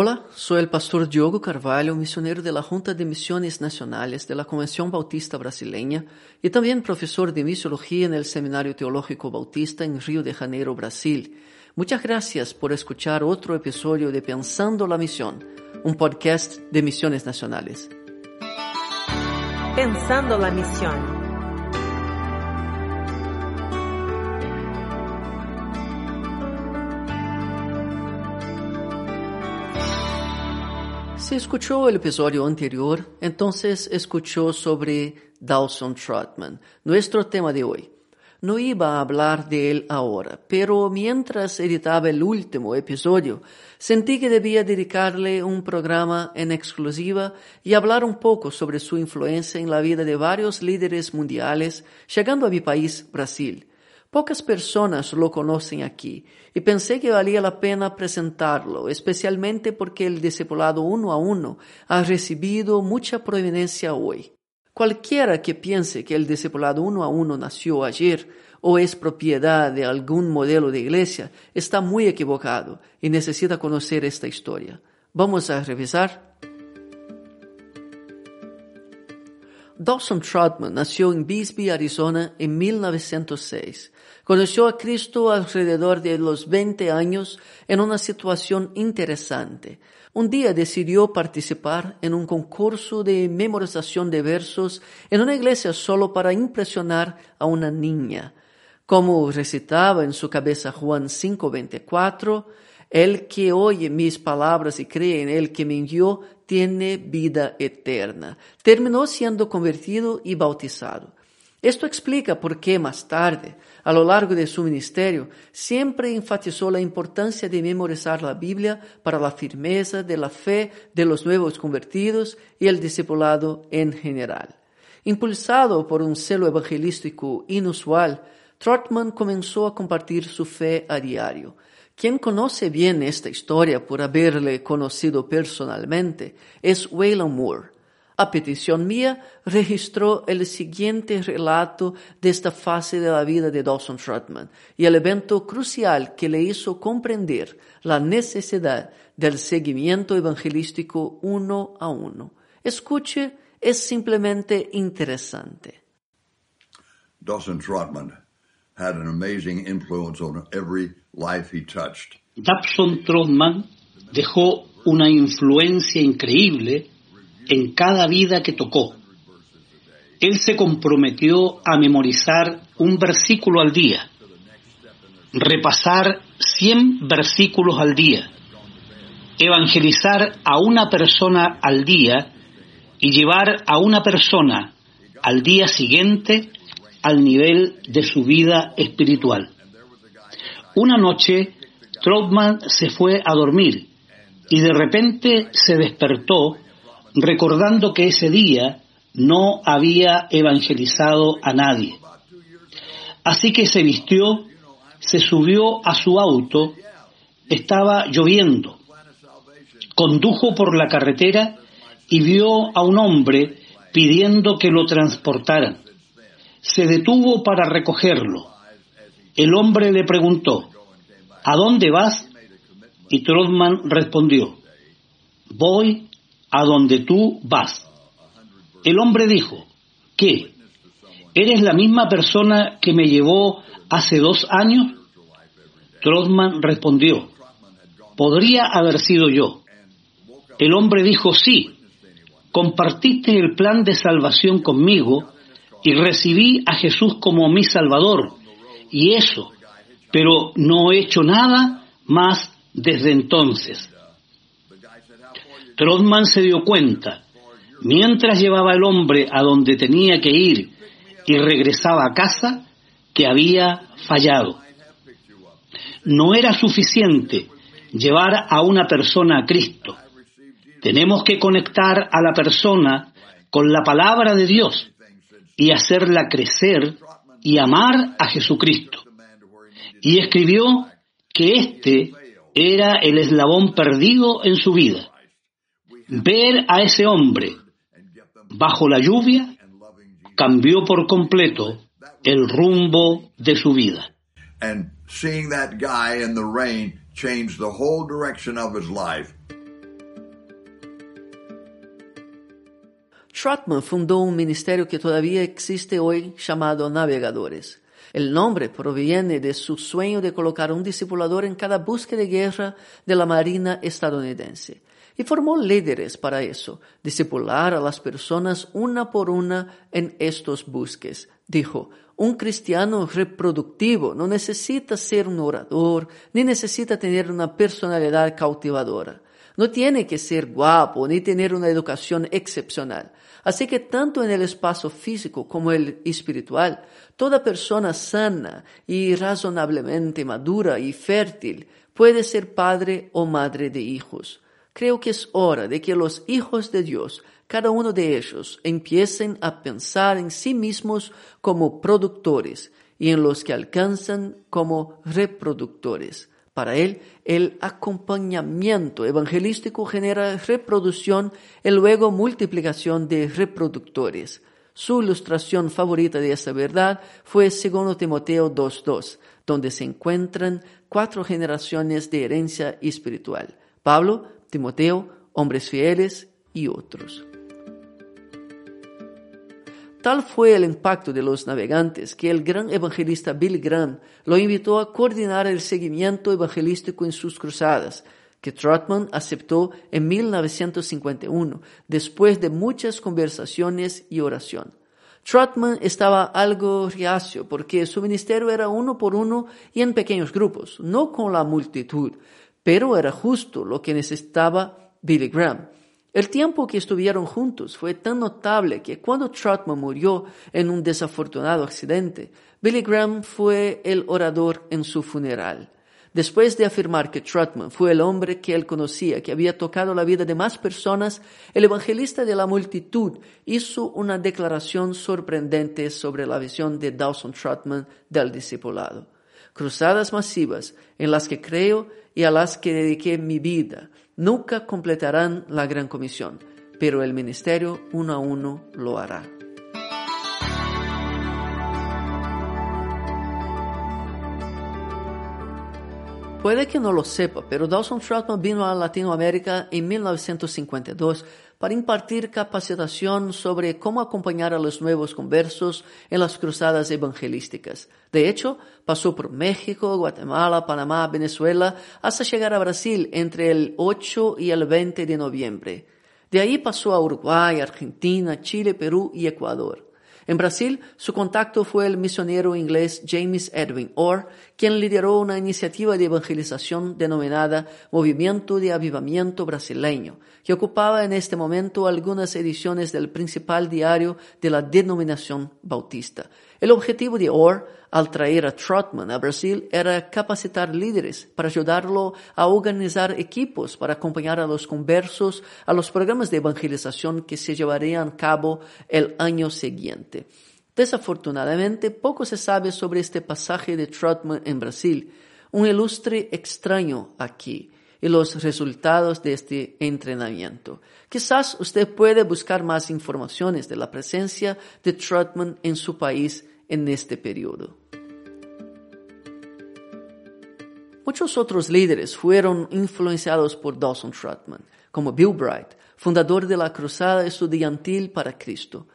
Hola, soy el pastor Diogo Carvalho, misionero de la Junta de Misiones Nacionales de la Convención Bautista Brasileña y también profesor de misiología en el Seminario Teológico Bautista en Río de Janeiro, Brasil. Muchas gracias por escuchar otro episodio de Pensando la Misión, un podcast de Misiones Nacionales. Pensando la Misión. Si escuchó el episodio anterior, entonces escuchó sobre Dawson Trotman, nuestro tema de hoy. No iba a hablar de él ahora, pero mientras editaba el último episodio, sentí que debía dedicarle un programa en exclusiva y hablar un poco sobre su influencia en la vida de varios líderes mundiales, llegando a mi país, Brasil. Pocas personas lo conocen aquí y pensé que valía la pena presentarlo, especialmente porque el discipulado uno a uno ha recibido mucha prominencia hoy. Cualquiera que piense que el discipulado uno a uno nació ayer o es propiedad de algún modelo de iglesia está muy equivocado y necesita conocer esta historia. Vamos a revisar. Dawson Trotman nació en Bisbee, Arizona en 1906. Conoció a Cristo alrededor de los 20 años en una situación interesante. Un día decidió participar en un concurso de memorización de versos en una iglesia solo para impresionar a una niña. Como recitaba en su cabeza Juan 5:24, el que oye mis palabras y cree en el que me envió tiene vida eterna. Terminó siendo convertido y bautizado. Esto explica por qué más tarde, a lo largo de su ministerio, siempre enfatizó la importancia de memorizar la Biblia para la firmeza de la fe de los nuevos convertidos y el discipulado en general. Impulsado por un celo evangelístico inusual, Trotman comenzó a compartir su fe a diario. Quien conoce bien esta historia por haberle conocido personalmente es Waylon Moore. A petición mía, registró el siguiente relato de esta fase de la vida de Dawson Trotman y el evento crucial que le hizo comprender la necesidad del seguimiento evangelístico uno a uno. Escuche, es simplemente interesante. Dawson Trotman had an amazing influence on every life he touched. Dawson Trotman dejó una influencia increíble en cada vida que tocó. Él se comprometió a memorizar un versículo al día, repasar 100 versículos al día, evangelizar a una persona al día y llevar a una persona al día siguiente al nivel de su vida espiritual. Una noche, Trotman se fue a dormir y de repente se despertó recordando que ese día no había evangelizado a nadie. Así que se vistió, se subió a su auto, estaba lloviendo, condujo por la carretera y vio a un hombre pidiendo que lo transportaran. Se detuvo para recogerlo. El hombre le preguntó, ¿A dónde vas? Y Trotman respondió, voy a donde tú vas. El hombre dijo, ¿qué? ¿Eres la misma persona que me llevó hace dos años? Trotman respondió, podría haber sido yo. El hombre dijo, sí, compartiste el plan de salvación conmigo y recibí a Jesús como mi Salvador, y eso, pero no he hecho nada más desde entonces. Trotman se dio cuenta, mientras llevaba al hombre a donde tenía que ir y regresaba a casa, que había fallado. No era suficiente llevar a una persona a Cristo. Tenemos que conectar a la persona con la palabra de Dios y hacerla crecer y amar a Jesucristo. Y escribió que este era el eslabón perdido en su vida Ver a ese hombre bajo la lluvia cambió por completo el rumbo de su vida. And seeing that guy in the rain changed the whole direction of his life. Trotman fundó un ministerio que todavía existe hoy llamado Navegadores. El nombre proviene de su sueño de colocar un discipulador en cada buque de guerra de la Marina estadounidense. Y formó líderes para eso, discipular a las personas una por una en estos buques. Dijo, un cristiano reproductivo no necesita ser un orador, ni necesita tener una personalidad cautivadora. No tiene que ser guapo ni tener una educación excepcional. Así que tanto en el espacio físico como el espiritual, toda persona sana y razonablemente madura y fértil puede ser padre o madre de hijos. Creo que es hora de que los hijos de Dios cada uno de ellos empiecen a pensar en sí mismos como productores y en los que alcanzan como reproductores. Para él, el acompañamiento evangelístico genera reproducción y luego multiplicación de reproductores. Su ilustración favorita de esta verdad fue 2 Timoteo 2.2, donde se encuentran cuatro generaciones de herencia espiritual. Pablo, Timoteo, hombres fieles y otros. Tal fue el impacto de los navegantes que el gran evangelista Bill Graham lo invitó a coordinar el seguimiento evangelístico en sus cruzadas, que Trotman aceptó en 1951, después de muchas conversaciones y oración. Trotman estaba algo reacio porque su ministerio era uno por uno y en pequeños grupos, no con la multitud, pero era justo lo que necesitaba Billy Graham. El tiempo que estuvieron juntos fue tan notable que cuando Trotman murió en un desafortunado accidente, Billy Graham fue el orador en su funeral. Después de afirmar que Trotman fue el hombre que él conocía, que había tocado la vida de más personas, el evangelista de la multitud hizo una declaración sorprendente sobre la visión de Dawson Trotman del discipulado. Cruzadas masivas en las que creo y a las que dediqué mi vida, nunca completarán la gran comisión, pero el ministerio uno a uno lo hará. Puede que no lo sepa, pero Dawson Trotman vino a Latinoamérica en 1952 para impartir capacitación sobre cómo acompañar a los nuevos conversos en las cruzadas evangelísticas. De hecho, pasó por México, Guatemala, Panamá, Venezuela, hasta llegar a Brasil entre el 8 y el 20 de noviembre. De ahí pasó a Uruguay, Argentina, Chile, Perú y Ecuador. En Brasil, su contacto fue el misionero inglés James Edwin Orr, quien lideró una iniciativa de evangelización denominada Movimiento de Avivamiento Brasileño, que ocupaba en este momento algunas ediciones del principal diario de la denominación bautista. El objetivo de Orr al traer a Trotman a Brasil era capacitar líderes para ayudarlo a organizar equipos para acompañar a los conversos a los programas de evangelización que se llevarían a cabo el año siguiente. Desafortunadamente, poco se sabe sobre este pasaje de Trotman en Brasil, un ilustre extraño aquí y los resultados de este entrenamiento. Quizás usted puede buscar más informaciones de la presencia de Trotman en su país en este periodo. Muchos otros líderes fueron influenciados por Dawson Trotman, como Bill Bright, fundador de la Cruzada Estudiantil para Cristo.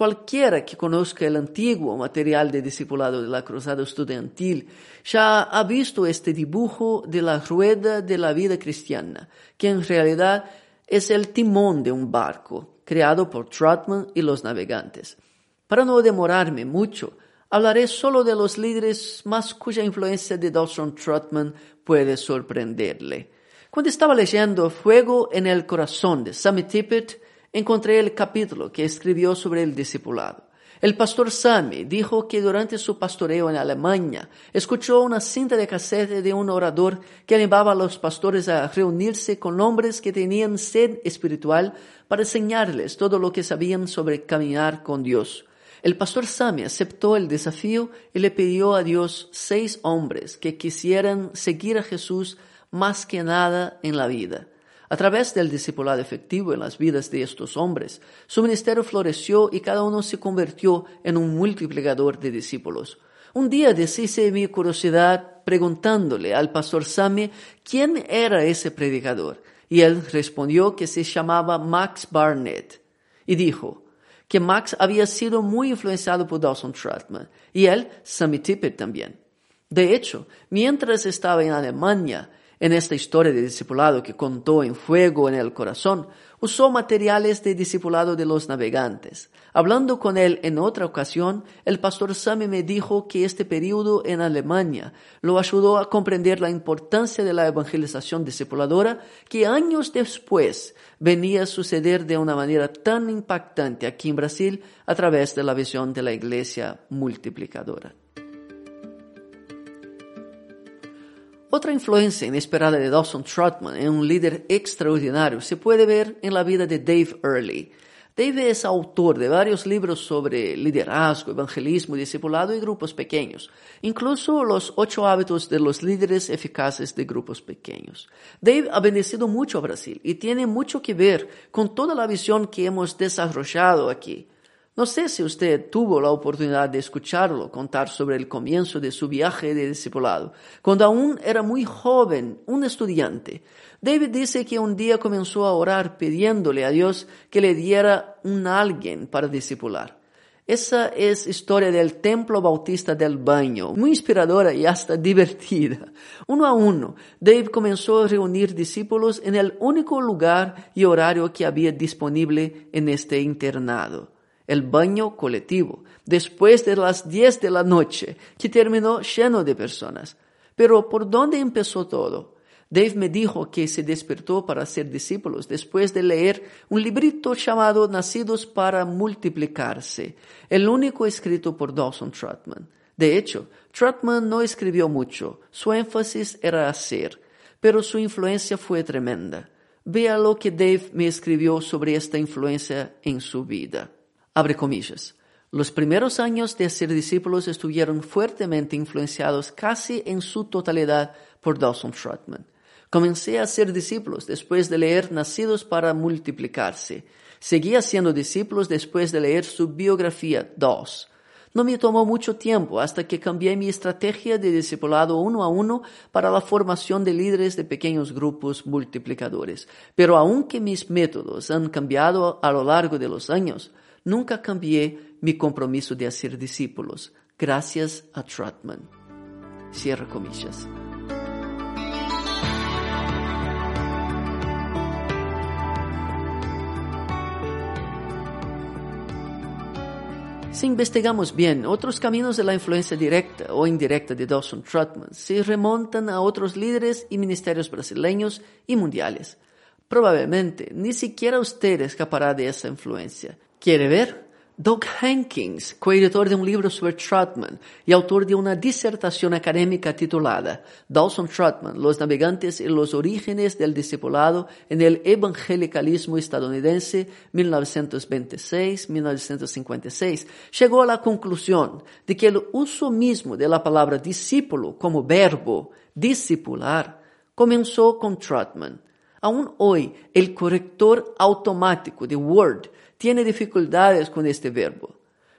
Cualquiera que conozca el antiguo material de discipulado de la Cruzada Estudiantil ya ha visto este dibujo de la rueda de la vida cristiana, que en realidad es el timón de un barco, creado por Trotman y los navegantes. Para no demorarme mucho, hablaré solo de los líderes más cuya influencia de Dawson Trotman puede sorprenderle. Cuando estaba leyendo Fuego en el corazón de Sammy Tippett, encontré el capítulo que escribió sobre el discipulado. El pastor Sammy dijo que durante su pastoreo en Alemania escuchó una cinta de cassette de un orador que animaba a los pastores a reunirse con hombres que tenían sed espiritual para enseñarles todo lo que sabían sobre caminar con Dios. El pastor Sami aceptó el desafío y le pidió a Dios seis hombres que quisieran seguir a Jesús más que nada en la vida. A través del discipulado efectivo en las vidas de estos hombres, su ministerio floreció y cada uno se convirtió en un multiplicador de discípulos. Un día deshice mi curiosidad preguntándole al pastor Sami quién era ese predicador, y él respondió que se llamaba Max Barnett, y dijo, que Max había sido muy influenciado por Dawson Trotman y él, Sammy Tippett también. De hecho, mientras estaba en Alemania, en esta historia de discipulado que contó en Fuego en el Corazón, usó materiales de discipulado de los navegantes. Hablando con él en otra ocasión, el pastor Sammy me dijo que este periodo en Alemania lo ayudó a comprender la importancia de la evangelización discipuladora que años después venía a suceder de una manera tan impactante aquí en Brasil a través de la visión de la iglesia multiplicadora. Otra influencia inesperada de Dawson Trotman en un líder extraordinario se puede ver en la vida de Dave Earley. Dave es autor de varios libros sobre liderazgo, evangelismo, discipulado y grupos pequeños, incluso los ocho hábitos de los líderes eficaces de grupos pequeños. Dave ha bendecido mucho a Brasil y tiene mucho que ver con toda la visión que hemos desarrollado aquí. No sé si usted tuvo la oportunidad de escucharlo contar sobre el comienzo de su viaje de discipulado, cuando aún era muy joven, un estudiante. David dice que un día comenzó a orar pidiéndole a Dios que le diera un alguien para discipular. Esa es historia del Templo Bautista del Baño, muy inspiradora y hasta divertida. Uno a uno, Dave comenzó a reunir discípulos en el único lugar y horario que había disponible en este internado el baño colectivo, después de las 10 de la noche, que terminó lleno de personas. Pero ¿por dónde empezó todo? Dave me dijo que se despertó para ser discípulos después de leer un librito llamado Nacidos para Multiplicarse, el único escrito por Dawson Trotman. De hecho, Trotman no escribió mucho, su énfasis era hacer, pero su influencia fue tremenda. Vea lo que Dave me escribió sobre esta influencia en su vida. Abre comillas. Los primeros años de ser discípulos estuvieron fuertemente influenciados casi en su totalidad por Dawson Trotman. Comencé a ser discípulos después de leer Nacidos para Multiplicarse. Seguí siendo discípulos después de leer su biografía Dos. No me tomó mucho tiempo hasta que cambié mi estrategia de discipulado uno a uno para la formación de líderes de pequeños grupos multiplicadores. Pero aunque mis métodos han cambiado a lo largo de los años, nunca cambié mi compromiso de hacer discípulos, gracias a Trotman. Cierra comillas. Si investigamos bien, otros caminos de la influencia directa o indirecta de Dawson Trotman se remontan a otros líderes y ministerios brasileños y mundiales. Probablemente ni siquiera usted escapará de esa influencia. ¿Quiere ver? Doug Hankins, coeditor de un libro sobre Trotman y autor de una disertación académica titulada Dawson Trotman, los navegantes y los orígenes del discipulado en el evangelicalismo estadounidense 1926-1956, llegó a la conclusión de que el uso mismo de la palabra discípulo como verbo, discipular, comenzó con Trotman. Aún hoy, el corrector automático de Word tiene dificultades con este verbo,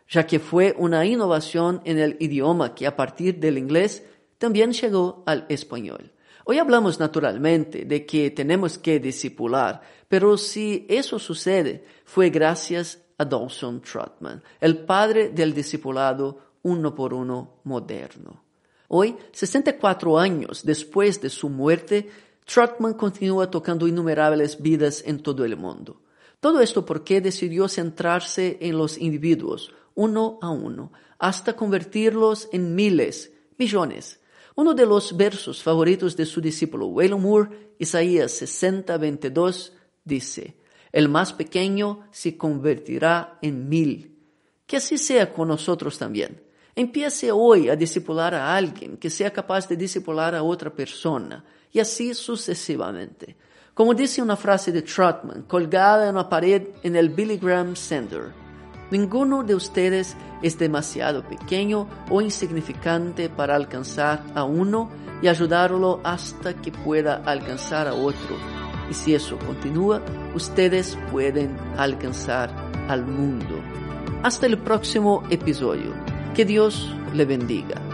ya que fue una innovación en el idioma que a partir del inglés también llegó al español. Hoy hablamos naturalmente de que tenemos que discipular, pero si eso sucede, fue gracias a Dawson Trotman, el padre del discipulado uno por uno moderno. Hoy, 64 años después de su muerte, Trotman continúa tocando innumerables vidas en todo el mundo. Todo esto porque decidió centrarse en los individuos, uno a uno, hasta convertirlos en miles, millones. Uno de los versos favoritos de su discípulo Waylon Moore, Isaías 60, 22, dice, El más pequeño se convertirá en mil. Que así sea con nosotros también. Empiece hoy a discipular a alguien que sea capaz de discipular a otra persona, y así sucesivamente. Como dice una frase de Trotman colgada en una pared en el Billy Graham Center, ninguno de ustedes es demasiado pequeño o insignificante para alcanzar a uno y ayudarlo hasta que pueda alcanzar a otro. Y si eso continúa, ustedes pueden alcanzar al mundo. Hasta el próximo episodio. Que Dios le bendiga.